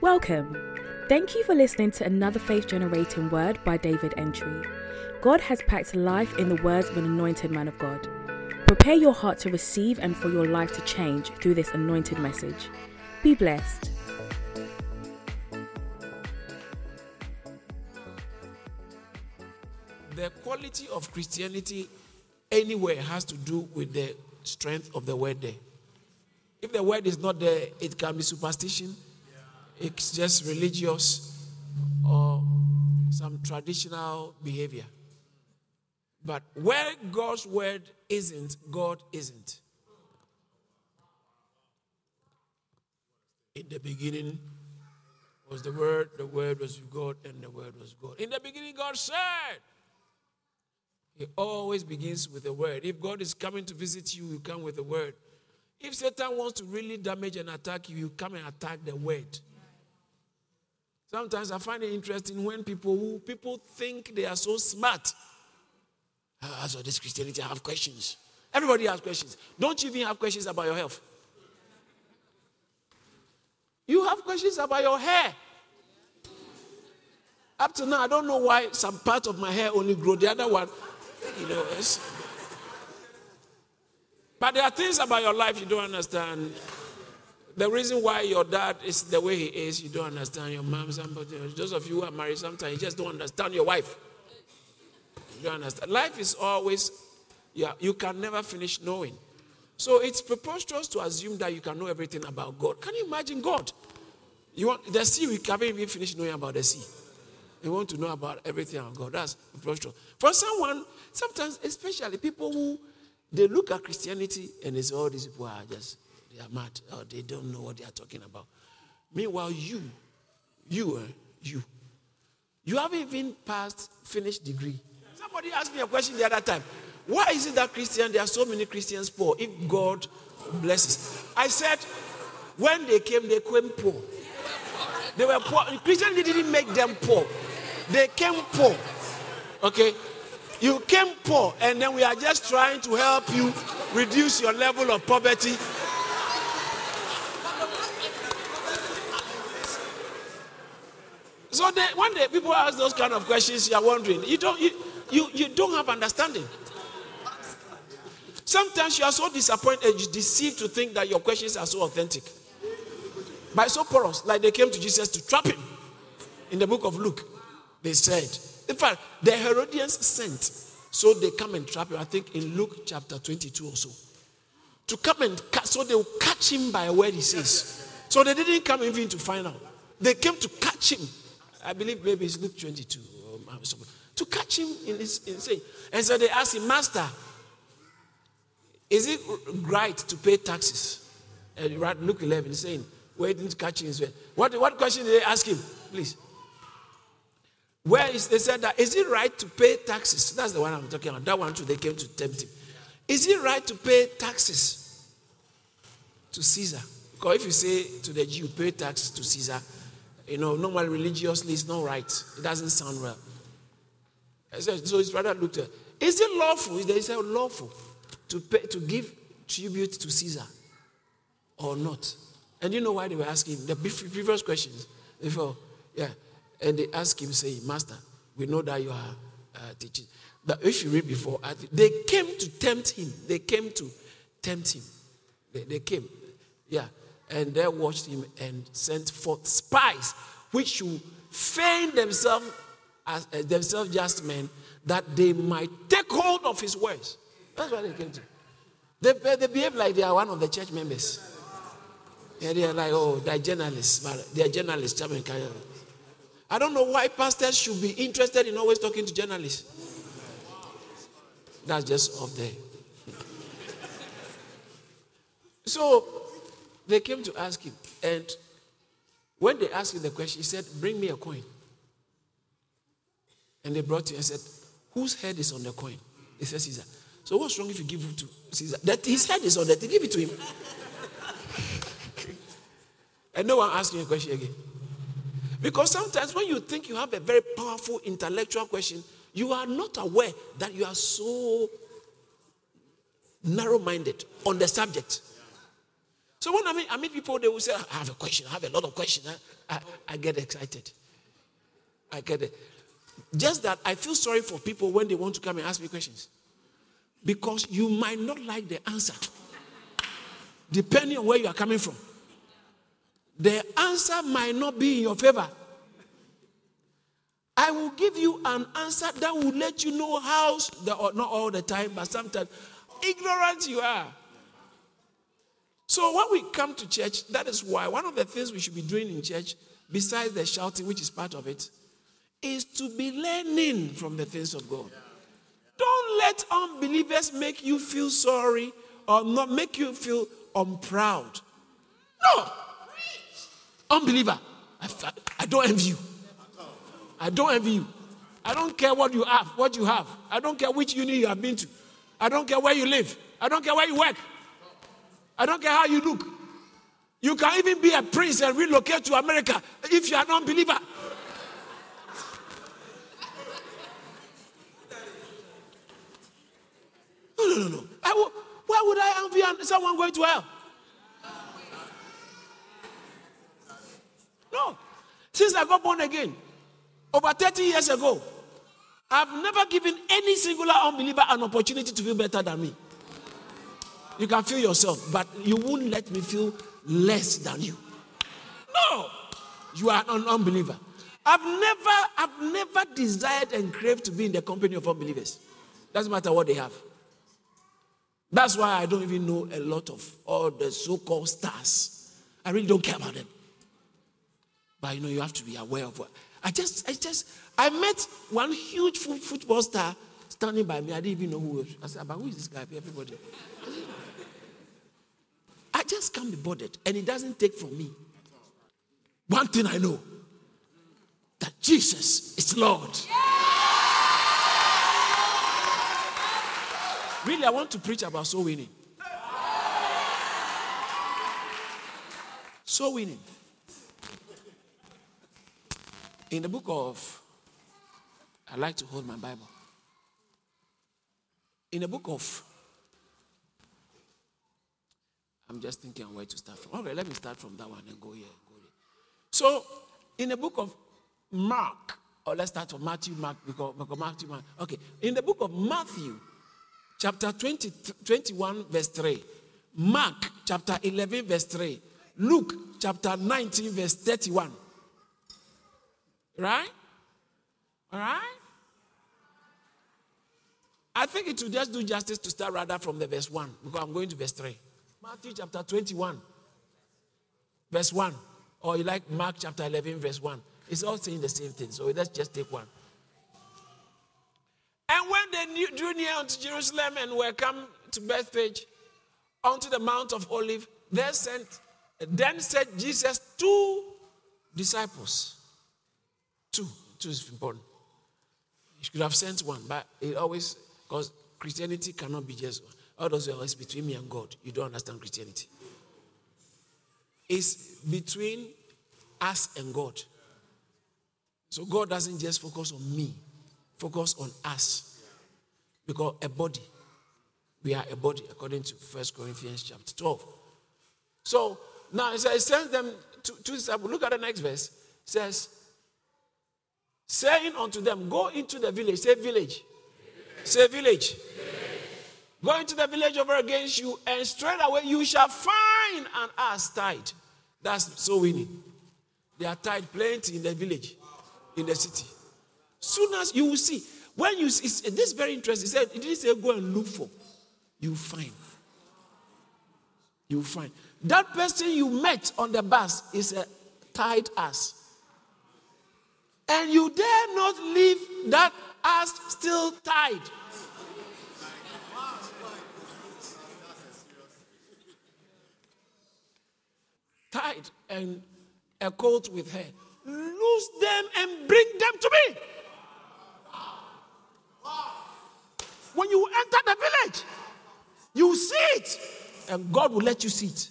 Welcome. Thank you for listening to another faith generating word by David Antwi. God has packed life in the words of an anointed man of God. Prepare your heart to receive and for your life to change through this anointed message. Be blessed. The quality of Christianity anywhere has to do with the strength of the word there. If the word is not there, it can be superstition, it's just religious or some traditional behavior. But where God's word isn't, God isn't. In the beginning was the word, the word was God, and the word was God. In the beginning, God said. He always begins with a word. If God is coming to visit you, you come with a word. If Satan wants to really damage and attack you, you come and attack the word. Sometimes I find it interesting when people who people think they are so smart. Ah, As for this Christianity, I have questions. Everybody has questions. Don't you even have questions about your health? You have questions about your hair. Up to now, I don't know why some part of my hair only grow, the other one, you know. But there are things about your life you don't understand. The reason why your dad is the way he is, you don't understand. Your mom, somebody, those of you who are married, sometimes you just don't understand your wife. You don't understand. Life is always, yeah, you can never finish knowing. So it's preposterous to assume that you can know everything about God. Can you imagine God? You want the sea, we haven't even finished knowing about the sea. You want to know about everything about God. That's preposterous. For someone, sometimes, especially people who they look at Christianity and say, all these people are just they are mad or they don't know what they are talking about. Meanwhile, you, you, uh, you, you haven't even passed finished degree. Somebody asked me a question the other time. Why is it that Christian there are so many Christians poor if God blesses? I said, when they came, they came poor. They were poor. Christianity didn't make them poor. They came poor. Okay? You came poor, and then we are just trying to help you reduce your level of poverty. So they, when they, people ask those kind of questions, you are wondering, you don't, you, you, you don't have understanding. Sometimes you are so disappointed, you deceived to think that your questions are so authentic. By so porous, like they came to Jesus to trap him. In the book of Luke, they said, in fact, the Herodians sent, so they come and trap him. I think in Luke chapter 22 or so. To come and catch, so they will catch him by a word he says. So they didn't come even to find out. They came to catch him. I believe maybe it's Luke 22. Um, or to catch him in his insane. And so they asked him, Master, is it right to pay taxes? And Luke 11 is saying, waiting to catch him. What, what question did they ask him? Please. Where is they said that is it right to pay taxes? That's the one I'm talking about. That one too, they came to tempt him. Is it right to pay taxes to Caesar? Because if you say to the Jew, pay taxes to Caesar, you know, normally religiously it's not right. It doesn't sound well. So his brother looked at, is it lawful? They said lawful to pay, to give tribute to Caesar or not? And you know why they were asking the previous questions before, yeah. And they asked him, saying, Master, we know that you are uh, teaching. But if you read before, they came to tempt him. They came to tempt him. They, they came, yeah. And they watched him and sent forth spies, which should feign themselves as uh, themselves just men, that they might take hold of his words. That's what they came to. They, they behave like they are one of the church members. Yeah, they are like, oh, they're journalists, but they are journalists. I don't know why pastors should be interested in always talking to journalists. That's just off there. so they came to ask him, and when they asked him the question, he said, Bring me a coin. And they brought him and said, Whose head is on the coin? He said, Caesar. So what's wrong if you give it to Caesar? That his head is on that. Give it to him. and no one asked him a question again. Because sometimes when you think you have a very powerful intellectual question, you are not aware that you are so narrow minded on the subject. So when I meet, I meet people, they will say, I have a question, I have a lot of questions. I, I, I get excited. I get it. Just that I feel sorry for people when they want to come and ask me questions. Because you might not like the answer, depending on where you are coming from. The answer might not be in your favor. I will give you an answer that will let you know how, not all the time, but sometimes, ignorant you are. So when we come to church, that is why one of the things we should be doing in church, besides the shouting, which is part of it, is to be learning from the things of God. Don't let unbelievers make you feel sorry or not make you feel unproud. No. Unbeliever, I, don't envy you. I don't envy you. I don't care what you have, what you have. I don't care which uni you have been to. I don't care where you live. I don't care where you work. I don't care how you look. You can even be a prince and relocate to America if you are an unbeliever. No, no, no, no. why would I envy someone going to hell? No. Since I got born again, over 30 years ago, I've never given any singular unbeliever an opportunity to feel better than me. You can feel yourself, but you won't let me feel less than you. No, you are an unbeliever. I've never, I've never desired and craved to be in the company of unbelievers. Doesn't matter what they have. That's why I don't even know a lot of all the so-called stars. I really don't care about them. But you know, you have to be aware of what I just, I just, I met one huge football star standing by me. I didn't even know who was. I said, but who is this guy? Everybody. Just can't be bothered. And it doesn't take from me. One thing I know that Jesus is Lord. Really, I want to preach about soul winning. Soul winning. In the book of, I like to hold my Bible. In the book of, I'm just thinking where to start from. Okay, let me start from that one and go here. Go here. So, in the book of Mark, or let's start from Matthew, Mark, because, because Matthew, Mark. Okay, in the book of Matthew, chapter 20, 21, verse 3, Mark, chapter 11, verse 3, Luke, chapter 19, verse 31. Right? All right? I think it will just do justice to start rather from the verse 1 because I'm going to verse 3. Matthew chapter 21, verse 1. Or you like Mark chapter 11, verse 1. It's all saying the same thing. So let's just take one. And when they drew near unto Jerusalem and were come to Bethphage, unto the Mount of Olive, there sent, then said Jesus two disciples Two. Two is important. You could have sent one, but it always, because Christianity cannot be just one. All those are always between me and God. You don't understand Christianity. It's between us and God. So God doesn't just focus on me, focus on us. Because a body, we are a body, according to First Corinthians chapter 12. So now it sends them to, to disciples. Look at the next verse. It says, saying unto them, Go into the village. Say village. Say village. Go into the village over against you, and straight away you shall find an ass tied. That's so winning. They are tied plenty in the village, in the city. Soon as you will see, when you see, this is very interesting. He said, It didn't say go and look for. You find. You find. That person you met on the bus is a tied ass and you dare not leave that ass still tied. Tied and a coat with her. Lose them and bring them to me. When you enter the village, you see it, and God will let you see it.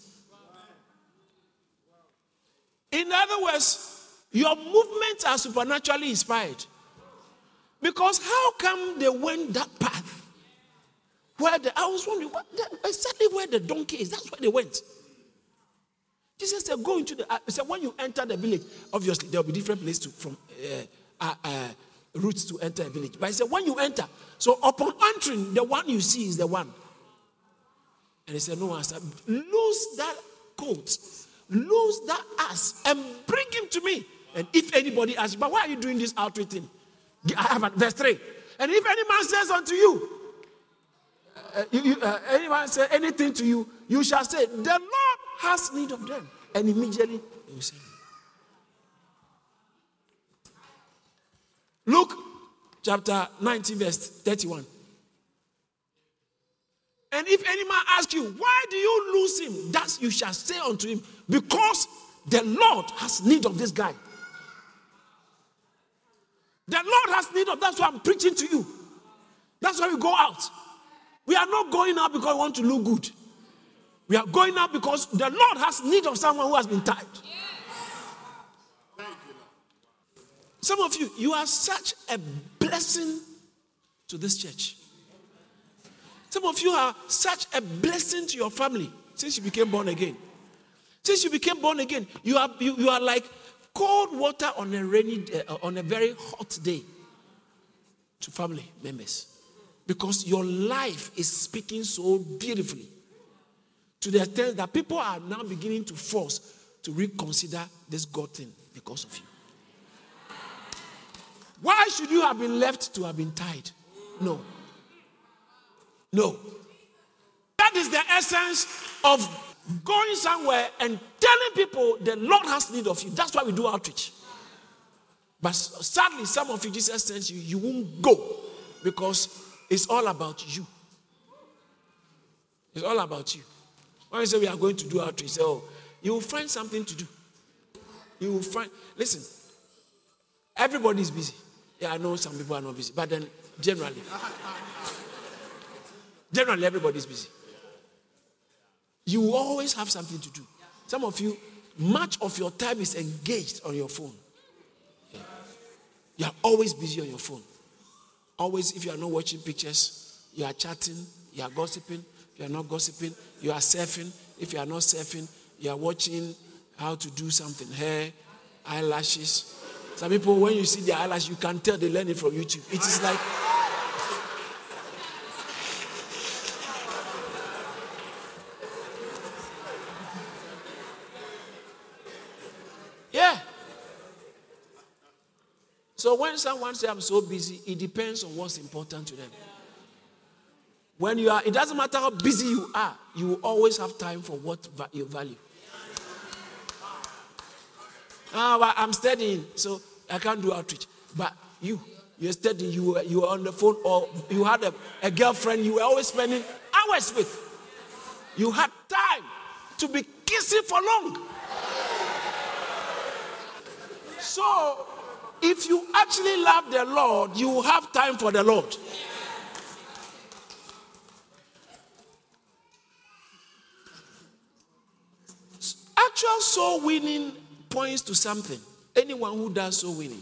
In other words, your movements are supernaturally inspired. Because how come they went that path? Where the, I was wondering, what, exactly where the donkey is, that's where they went. Jesus said, Go into the. Uh, he said, When you enter the village, obviously there will be different places to, from uh, uh, uh, routes to enter a village. But he said, When you enter, so upon entering, the one you see is the one. And he said, No answer. Lose that coat, lose that ass, and bring him to me. And if anybody asks, But why are you doing this outreach thing? I have a, verse 3. And if any man says unto you, uh, you, you uh, anyone say anything to you, you shall say, The Lord has need of them. And immediately you say, Luke chapter 19, verse 31. And if any man ask you, Why do you lose him? That you shall say unto him, Because the Lord has need of this guy. The Lord has need of that's why I'm preaching to you. That's why we go out. We are not going out because we want to look good. We are going out because the Lord has need of someone who has been tied. Some of you, you are such a blessing to this church. Some of you are such a blessing to your family since you became born again. Since you became born again, you are, you, you are like cold water on a rainy uh, on a very hot day to family members because your life is speaking so beautifully to the extent that people are now beginning to force to reconsider this God thing because of you. Why should you have been left to have been tied? No. No. That is the essence of going somewhere and telling people the Lord has need of you. That's why we do outreach. But sadly, some of you, Jesus sends you, you won't go because it's all about you. It's all about you. When you say we are going to do outreach, oh, you will find something to do. You will find, listen, everybody is busy. Yeah, I know some people are not busy, but then generally, generally everybody is busy you will always have something to do. Some of you, much of your time is engaged on your phone. You are always busy on your phone. Always, if you are not watching pictures, you are chatting, you are gossiping. You are not gossiping, you are surfing. If you are not surfing, you are watching how to do something hair, eyelashes. Some people, when you see their eyelashes, you can tell they learn it from YouTube. It is like Yeah. So when someone says I'm so busy, it depends on what's important to them. When you are, it doesn't matter how busy you are, you will always have time for what you value. Ah, well, I'm studying, so I can't do outreach. But you, you're studying, you were, you were on the phone, or you had a, a girlfriend you were always spending hours with. You had time to be kissing for long. So if you actually love the Lord, you have time for the Lord. Soul winning points to something. Anyone who does soul winning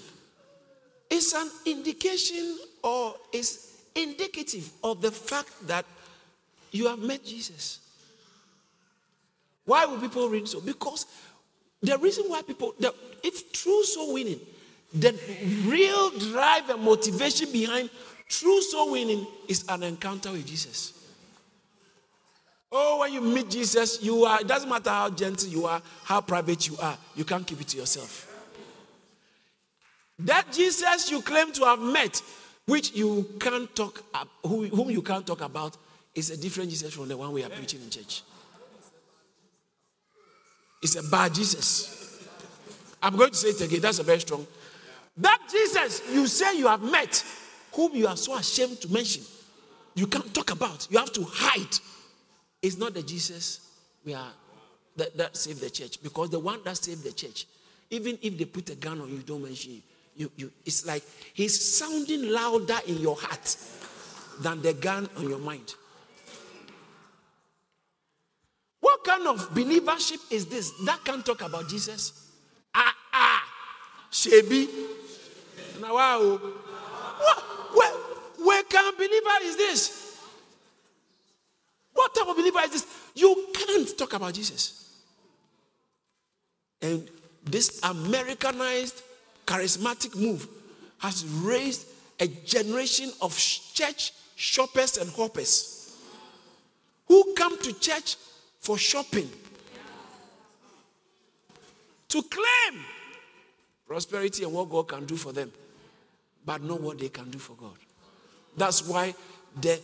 is an indication or is indicative of the fact that you have met Jesus. Why will people read so? Because the reason why people, the, if true soul winning the real drive and motivation behind true soul winning is an encounter with Jesus. Oh, when you meet Jesus, you are, it doesn't matter how gentle you are, how private you are, you can't keep it to yourself. That Jesus you claim to have met, which you can't talk, whom you can't talk about, is a different Jesus from the one we are preaching in church. It's a bad Jesus. I'm going to say it again, that's a very strong. That Jesus you say you have met, whom you are so ashamed to mention, you can't talk about, you have to hide, is not the Jesus we are that, that saved the church. Because the one that saved the church, even if they put a gun on you, don't mention you. You, you, it's like he's sounding louder in your heart than the gun on your mind. What kind of believership is this? That can't talk about Jesus? Ah, ah, Shebi, now, wow. What, where, where of believer is this? What type of believer is this? You can't talk about Jesus. And this Americanized, charismatic move has raised a generation of church shoppers and hoppers who come to church for shopping to claim prosperity and what God can do for them, but not what they can do for God. That's why the,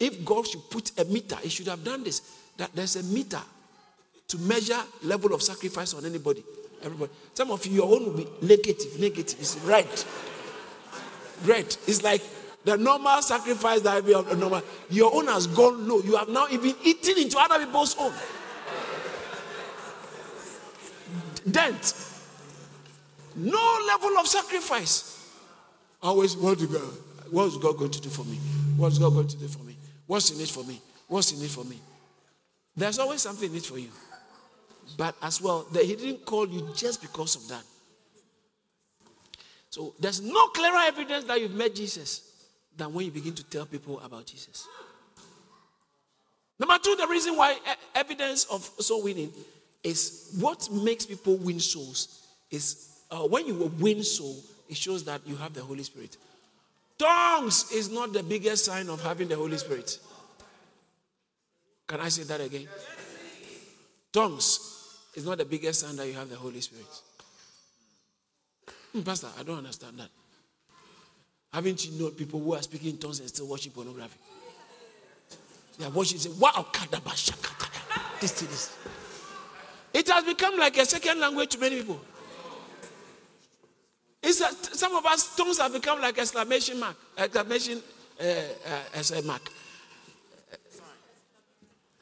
if God should put a meter, He should have done this. That there's a meter to measure level of sacrifice on anybody. Everybody. Some of you, your own will be negative. Negative. It's red. Red. It's like the normal sacrifice that I've normal. Your own has gone low. You have now even eaten into other people's own. Dent. No level of sacrifice. Always, what? What's God going to do for me? What's God going to do for me? What's in it for me? What's in it for me? There's always something in it for you. But as well, that He didn't call you just because of that. So there's no clearer evidence that you've met Jesus than when you begin to tell people about Jesus. Number two, the reason why evidence of soul winning is what makes people win souls is uh, when you win soul, it shows that you have the Holy Spirit. Tongues is not the biggest sign of having the Holy Spirit. Can I say that again? Tongues is not the biggest sign that you have the Holy Spirit. Hmm, Pastor, I don't understand that. Haven't you known people who are speaking in tongues and still watching pornography? They are watching, say, wow, this this. It has become like a second language to many people. It's a, some of us tongues have become like exclamation mark, exclamation uh, uh, mark,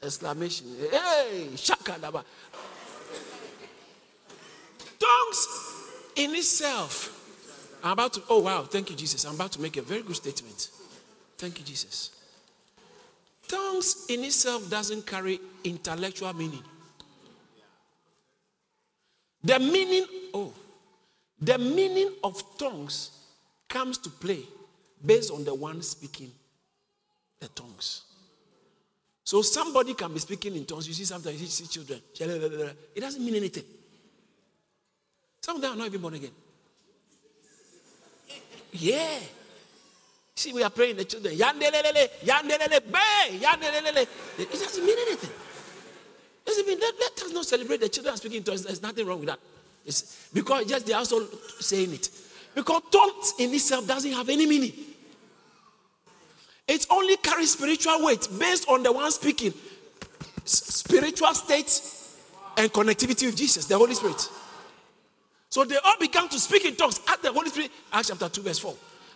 exclamation. Hey, shakadaba. Tongues in itself. I'm about to. Oh wow! Thank you, Jesus. I'm about to make a very good statement. Thank you, Jesus. Tongues in itself doesn't carry intellectual meaning. The meaning, oh, the meaning of tongues comes to play based on the one speaking the tongues. So somebody can be speaking in tongues. You see sometimes you see children. It doesn't mean anything. Some of them are not even born again. Yeah. See, we are praying the children. Yandelele, yandelele, yandelele. It doesn't mean anything. Doesn't mean let, let us not celebrate the children speaking to us. There's nothing wrong with that. It's because just they are also saying it. Because tongues in itself doesn't have any meaning. It only carries spiritual weight based on the one speaking, spiritual state and connectivity with Jesus, the Holy Spirit. So they all began to speak in tongues at the Holy Spirit, Acts chapter 2, verse 4.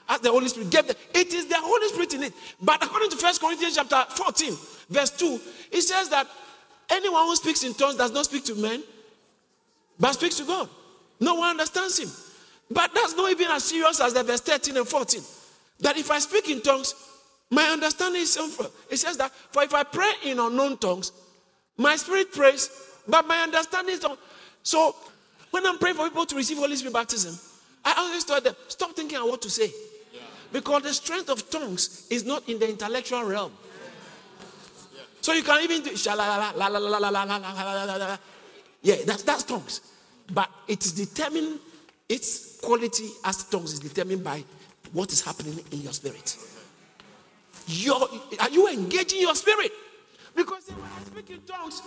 As the Holy Spirit gave them, it is the Holy Spirit in it. But according to First Corinthians chapter 14, verse 2, it says that anyone who speaks in tongues does not speak to men, but speaks to God. No one understands him. But that's not even as serious as the verse 13 and 14. That if I speak in tongues, my understanding is simple. It says that, for if I pray in unknown tongues, my spirit prays, but my understanding is. So when I'm praying for people to receive Holy Spirit baptism, I always tell them, stop thinking of what to say. Because the strength of tongues is not in the intellectual realm. So you can even do yeah, that's that's tongues. But it is determined, its quality as tongues is determined by what is happening in your spirit. Your, are you engaging your spirit? Because when I speak in tongues,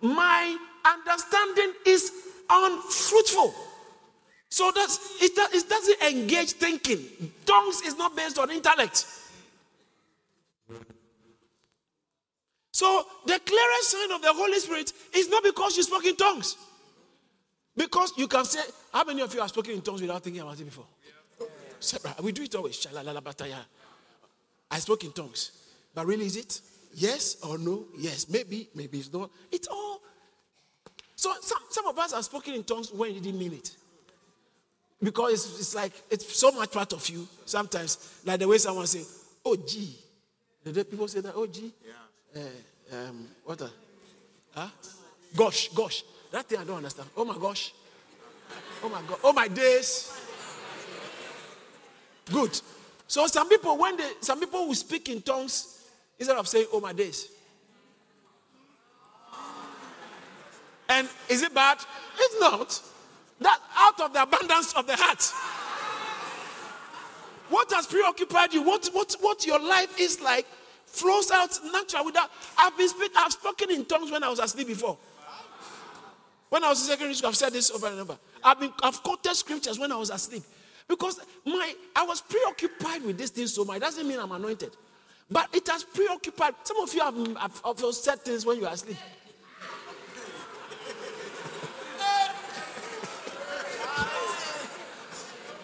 my understanding is unfruitful. So that's, it, it doesn't engage thinking. Tongues is not based on intellect. So the clearest sign of the Holy Spirit is not because you spoke in tongues. Because you can say, how many of you have spoken in tongues without thinking about it before? We do it always. I spoke in tongues. But really, is it? Yes or no? Yes. Maybe, maybe it's not. It's all so some, some of us have spoken in tongues when you didn't mean it. Because it's, it's like it's so much part of you sometimes, like the way someone say, oh gee. Did people say that? Oh gee? Yeah. Uh, um, what a huh? Gosh, gosh. That thing I don't understand. Oh my gosh. Oh my god. Oh my days. Good. So some people, when they some people will speak in tongues instead of saying, Oh my days. And is it bad? It's not. That out of the abundance of the heart. What has preoccupied you? What, what, what your life is like flows out naturally without. I've been speak, I've spoken in tongues when I was asleep before. When I was in secondary school, I've said this over and over. I've been I've quoted scriptures when I was asleep. Because my I was preoccupied with this thing so much. It doesn't mean I'm anointed. But it has preoccupied. Some of you have, have, have said things when you are asleep.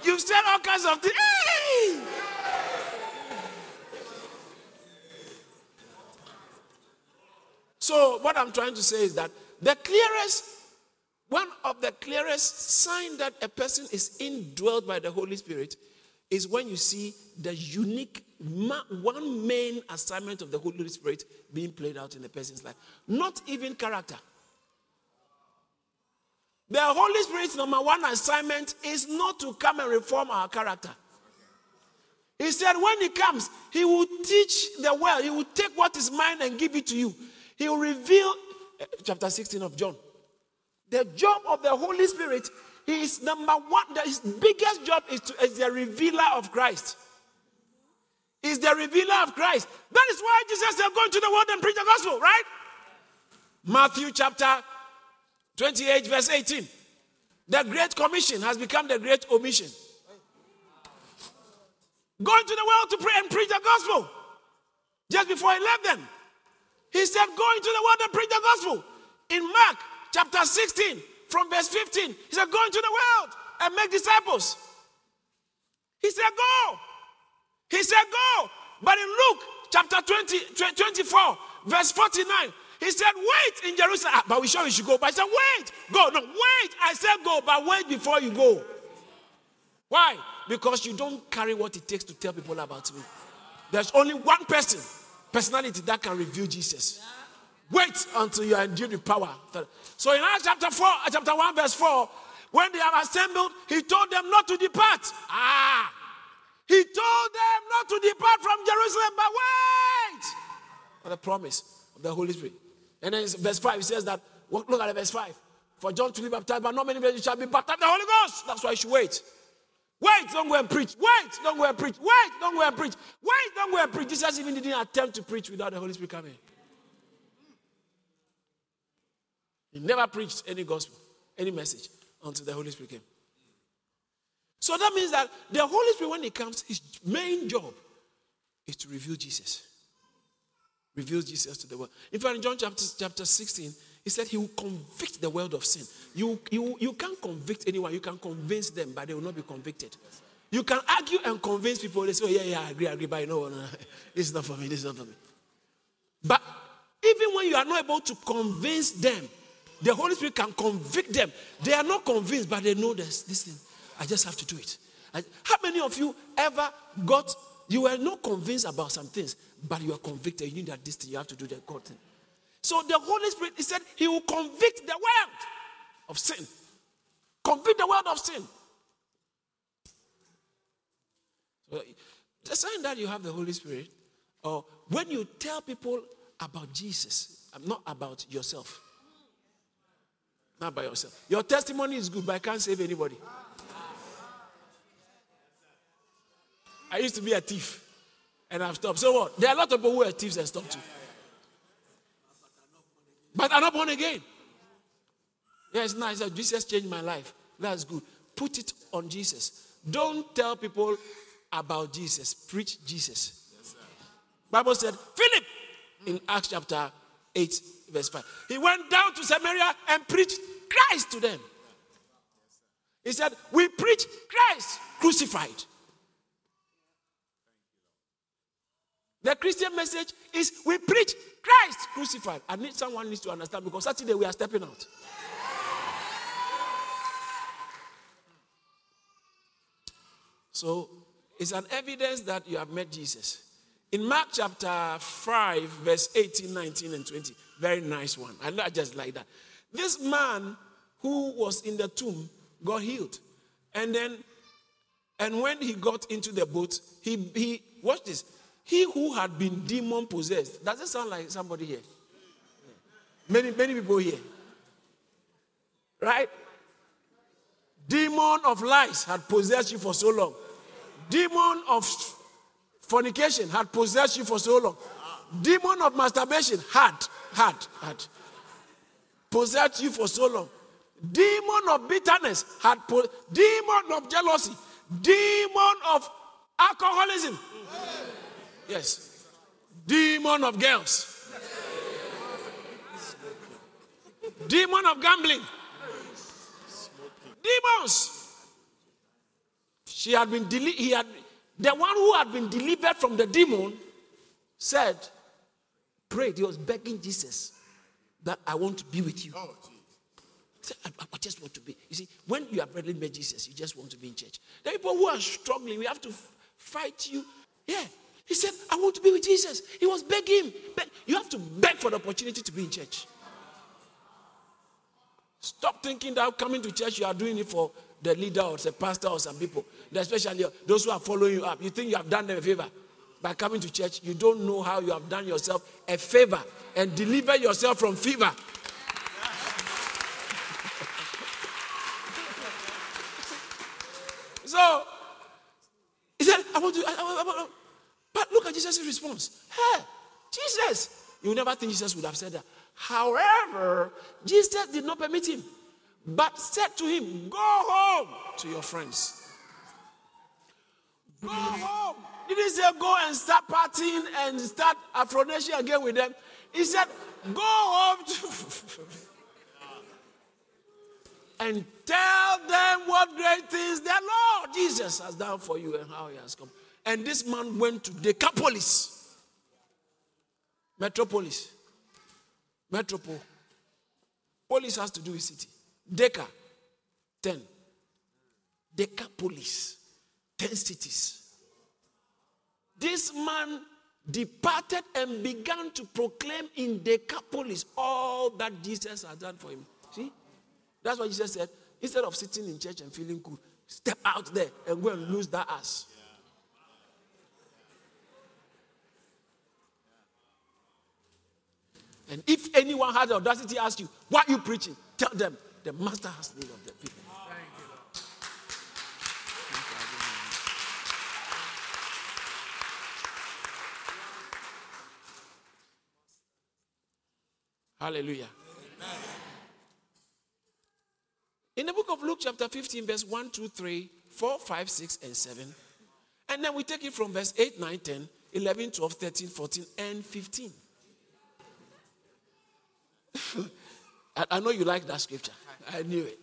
You've said all kinds of things. Hey! So, what I'm trying to say is that the clearest, one of the clearest sign that a person is indwelt by the Holy Spirit is when you see the unique one main assignment of the Holy Spirit being played out in a person's life. Not even character. The Holy Spirit's number one assignment is not to come and reform our character. He said, when He comes, He will teach the world, He will take what is mine and give it to you. He will reveal, chapter 16 of John. The job of the Holy Spirit, is number one, his biggest job is, to, is the revealer of Christ. Is the revealer of Christ. That is why Jesus said, Go into the world and preach the gospel, right? Matthew chapter 28, verse 18. The Great Commission has become the Great Omission. Go into the world to pray and preach the gospel. Just before he left them, he said, Go into the world and preach the gospel. In Mark chapter 16, from verse 15, he said, Go into the world and make disciples. He said, Go. He said, Go. But in Luke chapter 20, 24, verse 49, he said, Wait in Jerusalem. Ah, but we sure you should go. But I said, Wait. Go. No, wait. I said, Go, but wait before you go. Why? Because you don't carry what it takes to tell people about me. There's only one person, personality that can reveal Jesus. Wait until you are endued with power. So in Acts chapter 4, chapter 1, verse 4, when they have assembled, he told them not to depart. Ah, he told them not to depart from Jerusalem, but wait for the promise of the Holy Spirit. And then verse 5, he says that, look at verse 5. For John to be baptized, but not many people shall be baptized by the Holy Ghost. That's why you should wait. Wait, don't go and preach. Wait, don't go and preach. Wait, don't go and preach. Wait, don't go and preach. Jesus even didn't attempt to preach without the Holy Spirit coming. He never preached any gospel, any message until the Holy Spirit came. So that means that the Holy Spirit, when He comes, His main job is to reveal Jesus. Reveal Jesus to the world. In fact, in John chapter, chapter 16, He said He will convict the world of sin. You, you, you can't convict anyone, you can convince them, but they will not be convicted. You can argue and convince people, they say, oh, yeah, yeah, I agree, I agree, but know, no, this is not for me, this is not for me. But even when you are not able to convince them, the Holy Spirit can convict them. They are not convinced, but they know this, this thing. I just have to do it. I, how many of you ever got, you were not convinced about some things, but you are convicted. You need that this thing, you have to do that God thing. So the Holy Spirit, He said, He will convict the world of sin. Convict the world of sin. So the sign that you have the Holy Spirit, or when you tell people about Jesus, not about yourself. Not by yourself. Your testimony is good, but I can't save anybody. I used to be a thief and I've stopped. So what? There are a lot of people who are thieves and stopped too. But I'm not born again. Yeah, it's nice that Jesus changed my life. That's good. Put it on Jesus. Don't tell people about Jesus. Preach Jesus. Bible said, Philip in Acts chapter 8, verse 5. He went down to Samaria and preached Christ to them. He said, We preach Christ crucified. The Christian message is we preach Christ crucified. I need someone needs to understand because Saturday we are stepping out. So it's an evidence that you have met Jesus. In Mark chapter 5, verse 18, 19, and 20, very nice one. I not just like that. This man who was in the tomb got healed. And then, and when he got into the boat, he, he watch this, he who had been demon possessed. Does it sound like somebody here? Many, many people here. Right? Demon of lies had possessed you for so long. Demon of fornication had possessed you for so long. Demon of masturbation had, had, had possessed you for so long. Demon of bitterness had, po- demon of jealousy, demon of alcoholism. Yes. Demon of girls. Demon of gambling. Demons. She had been deli- he had the one who had been delivered from the demon said, prayed, he was begging Jesus that I want to be with you. Oh, I, I, just want to be. You see, when you have really met Jesus, you just want to be in church. The people who are struggling, we have to f- fight you. Yeah. He said, I want to be with Jesus. He was begging. Beg. You have to beg for the opportunity to be in church. Stop thinking that coming to church, you are doing it for the leader or the pastor or some people, especially those who are following you up. You think you have done them a favor by coming to church. You don't know how you have done yourself a favor and deliver yourself from fever. so he said, I want to. I, I, I, but look at Jesus' response. Hey, Jesus. You never think Jesus would have said that. However, Jesus did not permit him, but said to him, Go home to your friends. Go home. He didn't say go and start partying and start aphrodisia again with them. He said, Go home and tell them what great things the Lord Jesus has done for you and how he has come. And this man went to Decapolis, Metropolis. Metropole. Police has to do with city. Deca, 10. Decapolis, 10 cities. This man departed and began to proclaim in Decapolis all that Jesus had done for him. See? That's what Jesus said. Instead of sitting in church and feeling good, step out there and go and lose that ass. And if anyone has the audacity to ask you, what are you preaching? Tell them, the master has need of the people. Hallelujah. In the book of Luke, chapter 15, verse 1, 2, 3, 4, 5, 6, and 7. And then we take it from verse 8, 9, 10, 11, 12, 13, 14, and 15. I, I know you like that scripture. I knew it.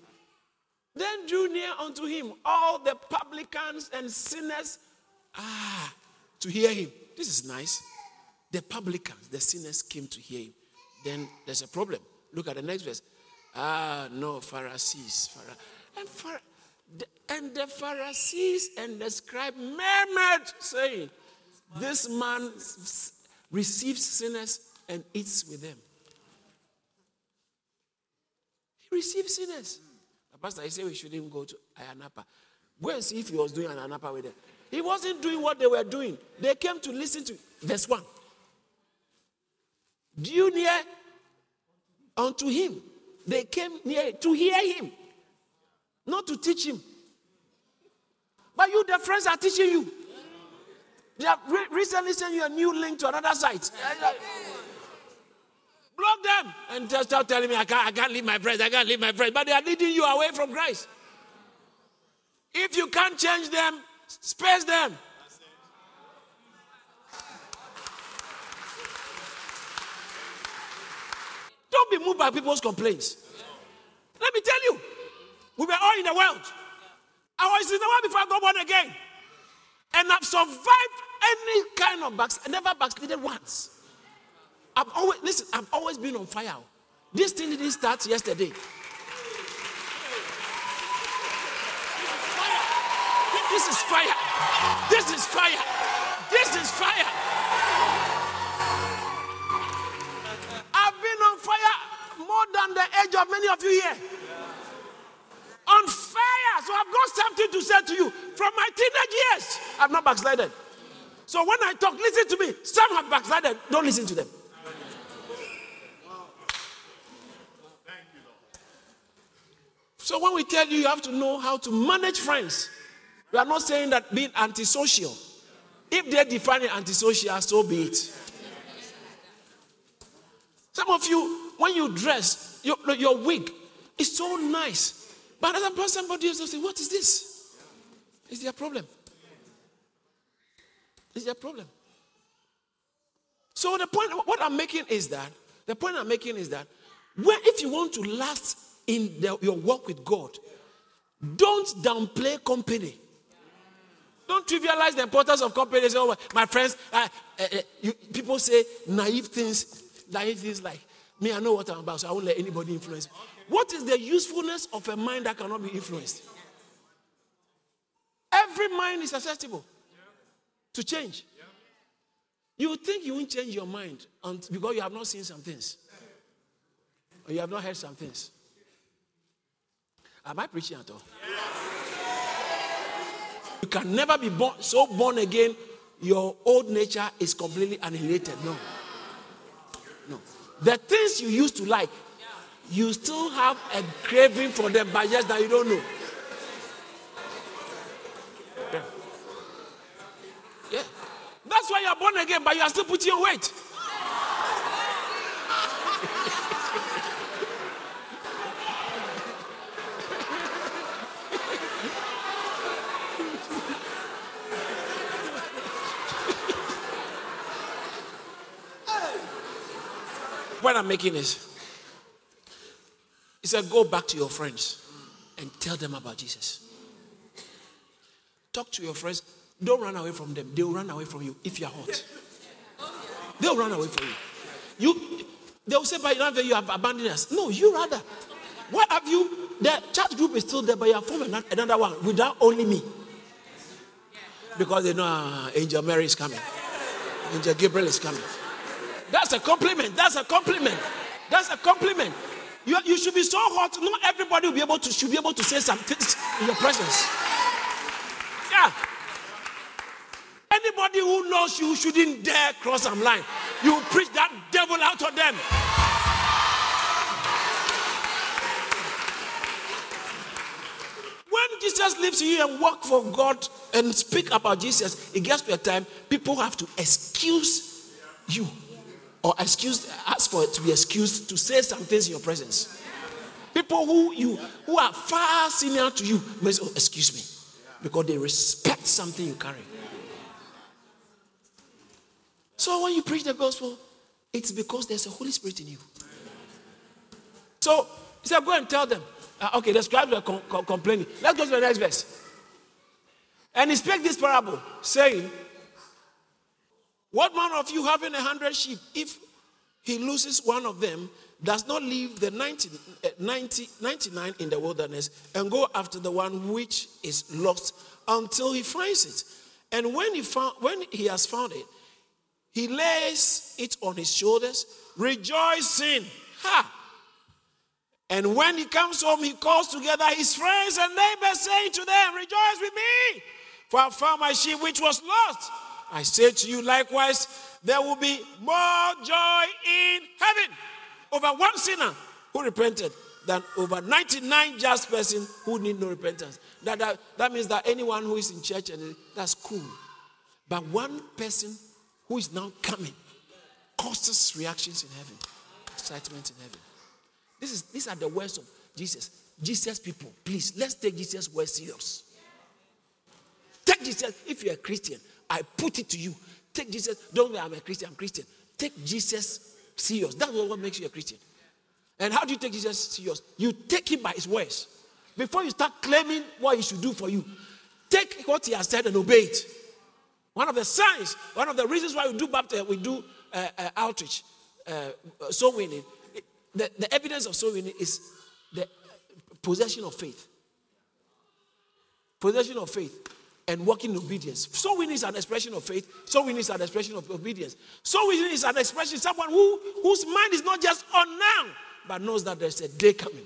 Then drew near unto him all the publicans and sinners ah, to hear him. This is nice. The publicans, the sinners came to hear him. Then there's a problem. Look at the next verse. Ah, no, Pharisees. And, Phara- and the Pharisees and the scribe murmured, saying, This man receives sinners and eats with them. He receives sinners. The pastor, he said we shouldn't go to Ayia Napa. Go and see if he was doing Ayia Napa with them. He wasn't doing what they were doing. They came to listen to verse 1. Do you near unto him? They came near to hear him, not to teach him. But you, the friends, are teaching you. They have re- recently sent you a new link to another site. Block them and just start telling me I can't, I can't leave my friends, I can't leave my friends. But they are leading you away from Christ. If you can't change them, space them. Don't be moved by people's complaints. Let me tell you, we were all in the world. I was in the world before I got born again. And I've survived any kind of backs, I never backslided once. I've always listen, I've always been on fire. This thing didn't start yesterday. This is fire. This is fire. This is fire. I've been on fire more than the age of many of you here. On fire. So I've got something to say to you. From my teenage years, I've not backslided. So when I talk, listen to me. Some have backslided. Don't listen to them. So when we tell you you have to know how to manage friends, we are not saying that being antisocial. If they define it antisocial, so be it. Some of you, when you dress, your, your wig is so nice. But as a person, somebody else will say, What is this? It's their problem. It's their problem. So the point, what I'm making is that, the point I'm making is that, where if you want to last in the, your work with God, don't downplay company. Don't trivialize the importance of company. Say, oh, my friends, uh, uh, you, people say naive things, naive things like, me, I know what I'm about, so I won't let anybody influence me. What is the usefulness of a mind that cannot be influenced? Every mind is susceptible to change. You think you won't change your mind because you have not seen some things or you have not heard some things. Am I preaching at all? You can never be born so born again. Your old nature is completely annihilated. No, no. The things you used to like, you still have a craving for them, but just that you don't know. Yeah. yeah. That's why you are born again, but you are still putting on weight. What I'm making is, he said, go back to your friends and tell them about Jesus. Talk to your friends. Don't run away from them. They'll run away from you if you're hot. They'll run away from you. You, they'll say, by now you have abandoned us. No, you rather. Why have you? The church group is still there, but you have formed another one without only me. Because they know uh, Angel Mary is coming, Angel Gabriel is coming. That's a compliment. That's a compliment. That's a compliment. You, you should be so hot. Not everybody will be able to should be able to say something in your presence. Yeah. Anybody who knows you shouldn't dare cross some line. You preach that devil out of them. When Jesus leaves you and work for God and speak about Jesus, it gets to a time people have to excuse you or excuse ask for it to be excused to say some things in your presence. People who you who are far senior to you may say, oh, excuse me, because they respect something you carry. So when you preach the gospel, it's because there's a Holy Spirit in you. So he said, go and tell them. Uh, okay, the scribes were com- com- complaining. Let's go to the next verse. And he spake this parable, saying, what man of you having a hundred sheep, if he loses one of them, does not leave the 90, uh, 90, 99 in the wilderness and go after the one which is lost until he finds it? And when he, found, when he has found it, he lays it on his shoulders, rejoicing. Ha! And when he comes home, he calls together his friends and neighbors, saying to them, Rejoice with me, for I found my sheep which was lost. I say to you likewise, there will be more joy in heaven over one sinner who repented than over 99 just person who need no repentance. That, that, that means that anyone who is in church and that's cool. But one person who is now coming causes reactions in heaven, excitement in heaven. This is, these are the words of Jesus. Jesus people, please, let's take Jesus' words serious. Take Jesus, if you're a Christian, I put it to you. Take Jesus. Don't say I'm a Christian, I'm Christian. Take Jesus serious. That's what makes you a Christian. And how do you take Jesus serious? You take him by his words. Before you start claiming what he should do for you, take what he has said and obey it. One of the signs, one of the reasons why we do baptism, we do uh, uh, outreach, uh, soul winning. The, the evidence of soul winning is the possession of faith. Possession of faith and walking in obedience. So winning is an expression of faith. So winning is an expression of obedience. So winning is an expression someone who whose mind is not just on now, but knows that there's a day coming.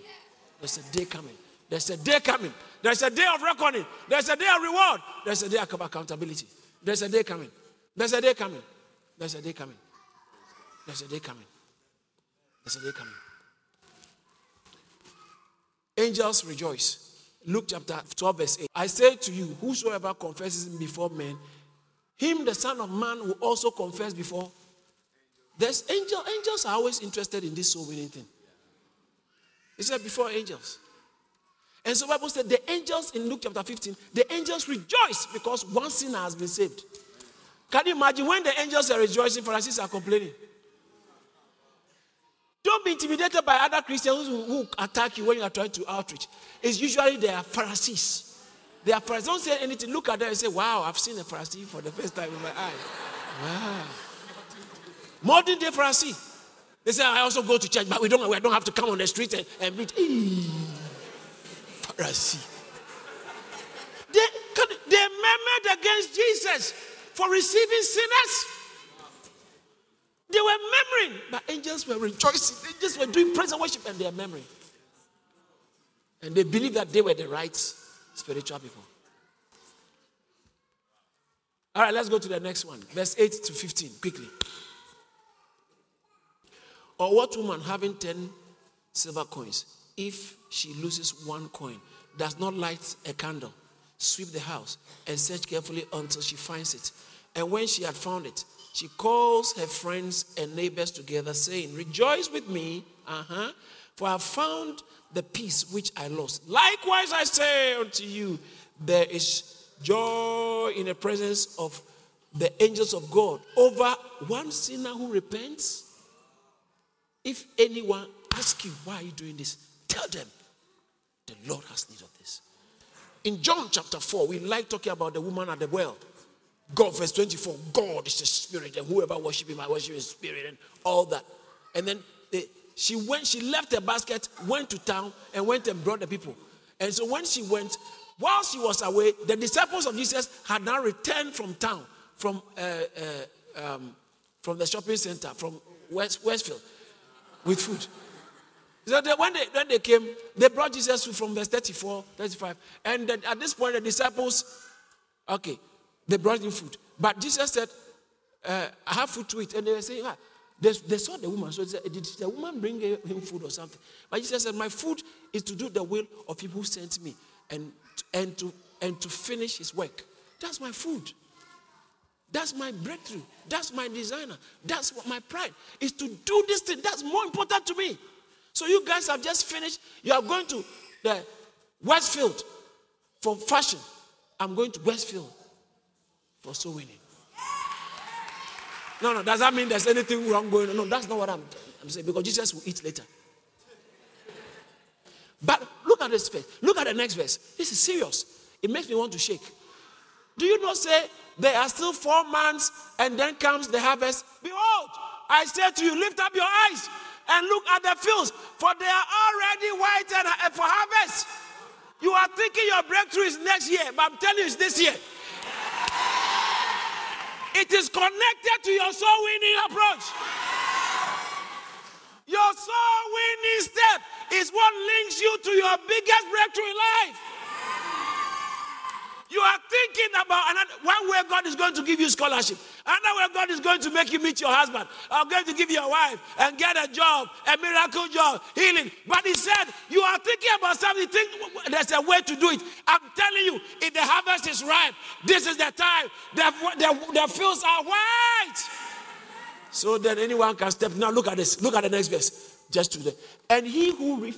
There's a day coming. There's a day coming. There's a day of reckoning. There's a day of reward. There's a day of accountability. There's a day coming. There's a day coming. There's a day coming. There's a day coming. There's a day coming. angels rejoice. Luke chapter 12, verse 8. I say to you, whosoever confesses before men, him the Son of Man will also confess before. There's angel, angels are always interested in this soul winning thing. He said before angels. And so Bible said the angels in Luke chapter 15, the angels rejoice because one sinner has been saved. Can you imagine when the angels are rejoicing, Pharisees are complaining? Don't be intimidated by other Christians who, attack you when you are trying to outreach. It's usually they are Pharisees. They are Pharisees. Don't say anything. Look at them and say, Wow, I've seen a Pharisee for the first time in my eye. Wow. Modern day Pharisee. They say, I also go to church, but we don't, we don't have to come on the street and, and meet. Pharisee. They, they murmured against Jesus for receiving sinners. They were murmuring, but angels were rejoicing. Angels were doing praise and worship, and they murmuring. And they believed that they were the right spiritual people. All right, let's go to the next one. Verse 8 to 15, quickly. Or what woman having 10 silver coins, if she loses one coin, does not light a candle, sweep the house, and search carefully until she finds it? And when she had found it, she calls her friends and neighbors together, saying, Rejoice with me, uh-huh, for I have found the piece which I lost. Likewise, I say unto you, there is joy in the presence of the angels of God over one sinner who repents. If anyone asks you, Why are you doing this? Tell them, The Lord has need of this. In John chapter 4, we like talking about the woman at the well. God, verse 24, God is a spirit, and whoever worship him, I worship in spirit, and all that. And then they, she went, she left her basket, went to town, and went and brought the people. And so when she went, while she was away, the disciples of Jesus had now returned from town, from uh, uh, um, from the shopping center, from West, Westfield, with food. So they, when, they, when they came, they brought Jesus from verse 34, 35. And at this point, the disciples, okay, they brought him food. But Jesus said, uh, I have food to eat. And they were saying, ah. they, they, saw the woman. So said, did the woman bring him food or something? But Jesus said, my food is to do the will of people who sent me and, and, to, and to finish his work. That's my food. That's my breakthrough. That's my designer. That's what my pride is to do this thing. That's more important to me. So you guys have just finished. You are going to the Westfield for fashion. I'm going to Westfield for soul winning. No, no, does that mean there's anything wrong going on? No, that's not what I'm, I'm saying because Jesus will eat later. But look at this verse. Look at the next verse. This is serious. It makes me want to shake. Do you not say there are still four months and then comes the harvest? Behold, I say to you, lift up your eyes and look at the fields, for they are already white and for harvest. You are thinking your breakthrough is next year, but I'm telling you, it's this year. It is connected to your soul winning approach. Your soul winning step is what links you to your biggest breakthrough in life. You are thinking about another, one way God is going to give you scholarship, another way God is going to make you meet your husband, or going to give you a wife and get a job, a miracle job, healing. But He said, You are thinking about something, think there's a way to do it. I'm telling you, if the harvest is ripe, this is the time. The, the, the fields are white. So that anyone can step. Now look at this. Look at the next verse. Just today. And he who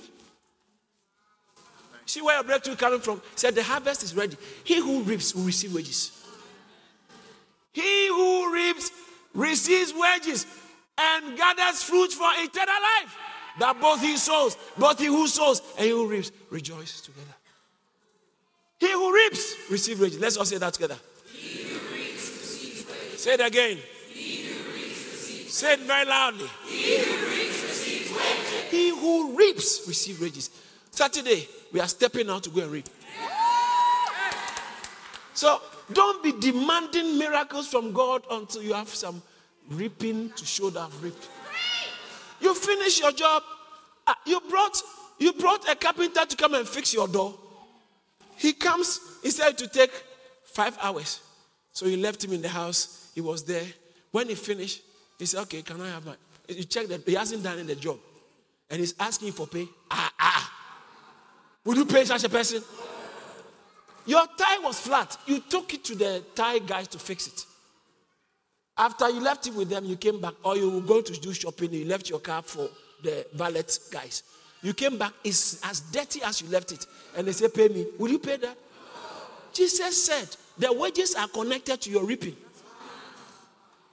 See where your breakthrough coming from? Said the harvest is ready. He who reaps will receive wages. He who reaps receives wages and gathers fruit for eternal life. That both he sows, both he who sows and he who reaps rejoice together. He who reaps receives wages. Let's all say that together. Reaps, say it again. say it very loudly. He who reaps receives wages. Saturday, we are stepping out to go and reap. So don't be demanding miracles from God until you have some reaping to show that I've reaped. You finish your job. Ah, you brought you brought a carpenter to come and fix your door. He comes, he said to take five hours. So you left him in the house. He was there. When he finished, he said, Okay, can I have my you check that he hasn't done in the job. And he's asking for pay. Ah, ah. Would you pay such a person? Your tie was flat. You took it to the tie guys to fix it. After you left it with them, you came back, or you were going to do shopping, you left your car for the valet guys. You came back, it's as dirty as you left it. And they say, Pay me. Will you pay that? Jesus said, The wages are connected to your reaping.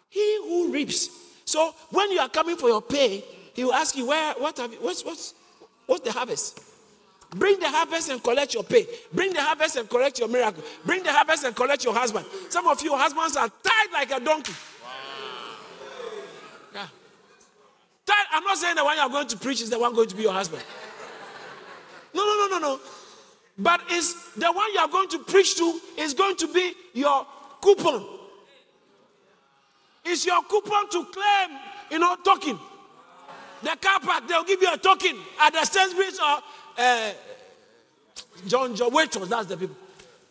He who reaps. So when you are coming for your pay, he will ask you, Where, what have you, what's, what's, what's the harvest? Bring the harvest and collect your pay. Bring the harvest and collect your miracle. Bring the harvest and collect your husband. Some of you husbands are tied like a donkey. Yeah. Tied, I'm not saying the one you're going to preach is the one going to be your husband. No, no, no, no, no. But it's the one you are going to preach to is going to be your coupon. It's your coupon to claim, you know, token. The car park, they'll give you a token at the Sainsbury's or uh, John John Waitrose, that's the people.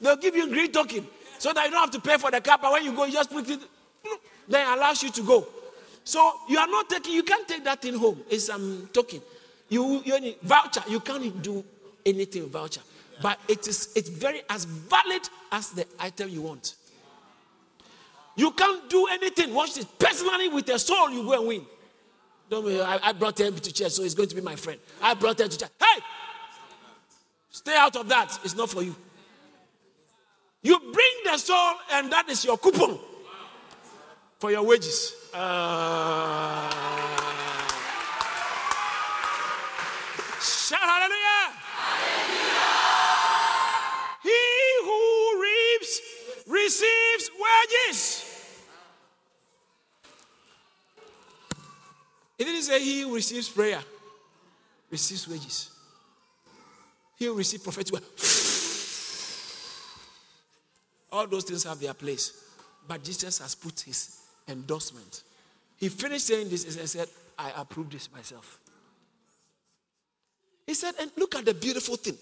They'll give you green token so that you don't have to pay for the car park. When you go, you just put it, then it allows you to go. So you are not taking, you can't take that thing home. It's um, token. You, you need voucher. You can't do anything with voucher. But it is it's very as valid as the item you want. You can't do anything. Watch this. Personally, with your soul, you go and win. Don't worry, I, I brought him to church, so he's going to be my friend. I brought him to church. Hey! Stay out of that. It's not for you. You bring the soul, and that is your coupon for your wages. Uh, shout hallelujah. hallelujah. He who reaps receives wages. It didn't say he receives prayer receives wages. He will receive prophetic word. All those things have their place. But Jesus has put his endorsement. He finished saying this and said, I approve this myself. He said, and look at the beautiful thing.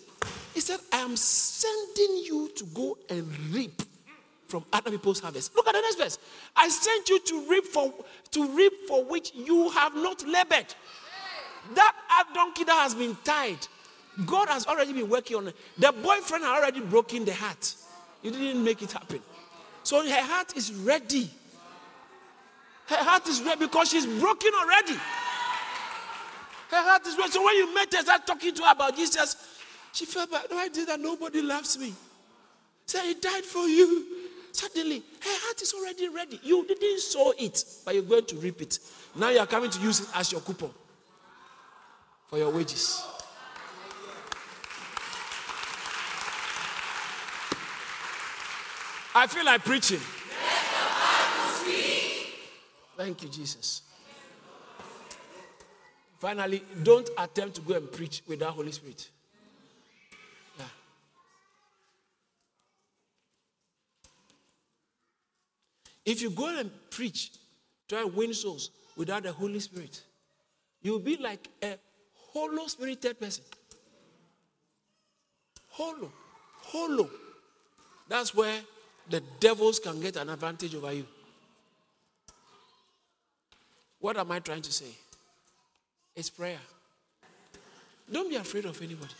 He said, I am sending you to go and reap from other people's harvest. Look at the next verse. I sent you to reap for to reap for which you have not labored. That donkey that has been tied God has already been working on it. The boyfriend had already broken the heart. You didn't make it happen. So her heart is ready. Her heart is ready because she's broken already. Her heart is ready. So when you met her, start talking to her about Jesus, she felt bad. I did that. Nobody loves me. Say, He died for you. Suddenly, her heart is already ready. You didn't sow it, but you're going to reap it. Now you are coming to use it as your coupon for your wages. I feel like preaching. Thank you, Jesus. Finally, don't attempt to go and preach without the Holy Spirit. Yeah. If you go and preach, try to win souls without the Holy Spirit, you'll be like a hollow spirited person. Hollow. Hollow. That's where the devils can get an advantage over you. What am I trying to say? It's prayer. Don't be afraid of anybody.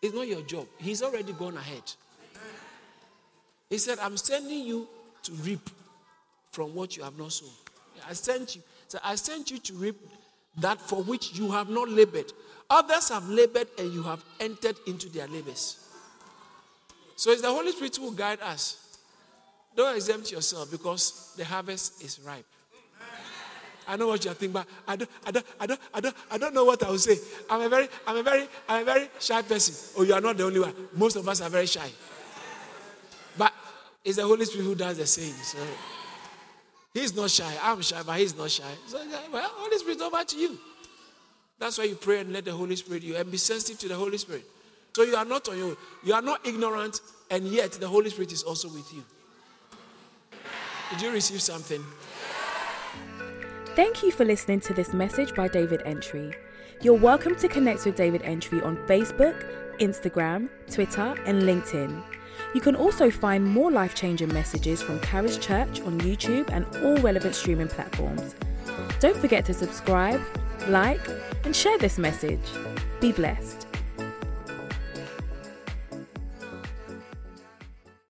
It's not your job. He's already gone ahead. He said, I'm sending you to reap from what you have not sown. I sent you. So I sent you to reap that for which you have not labored. Others have labored and you have entered into their labors. So it's the Holy Spirit who will guide us. Don't exempt yourself because the harvest is ripe. I know what you're thinking, but I don't, I don't, I don't, I don't, I don't know what I will say. I'm a very, I'm a very, I'm a very shy person. Oh, you are not the only one. Most of us are very shy. But it's the Holy Spirit who does the saying. So he's not shy. I'm shy, but he's not shy. So well, Holy Spirit, over to you. That's why you pray and let the Holy Spirit you and be sensitive to the Holy Spirit. So you are not on your. You are not ignorant, and yet the Holy Spirit is also with you. Did you receive something? Thank you for listening to this message by David Antwi. You're welcome to connect with David Antwi on Facebook, Instagram, Twitter, and LinkedIn. You can also find more life changing messages from Charis Church on YouTube and all relevant streaming platforms. Don't forget to subscribe, like, and share this message. Be blessed.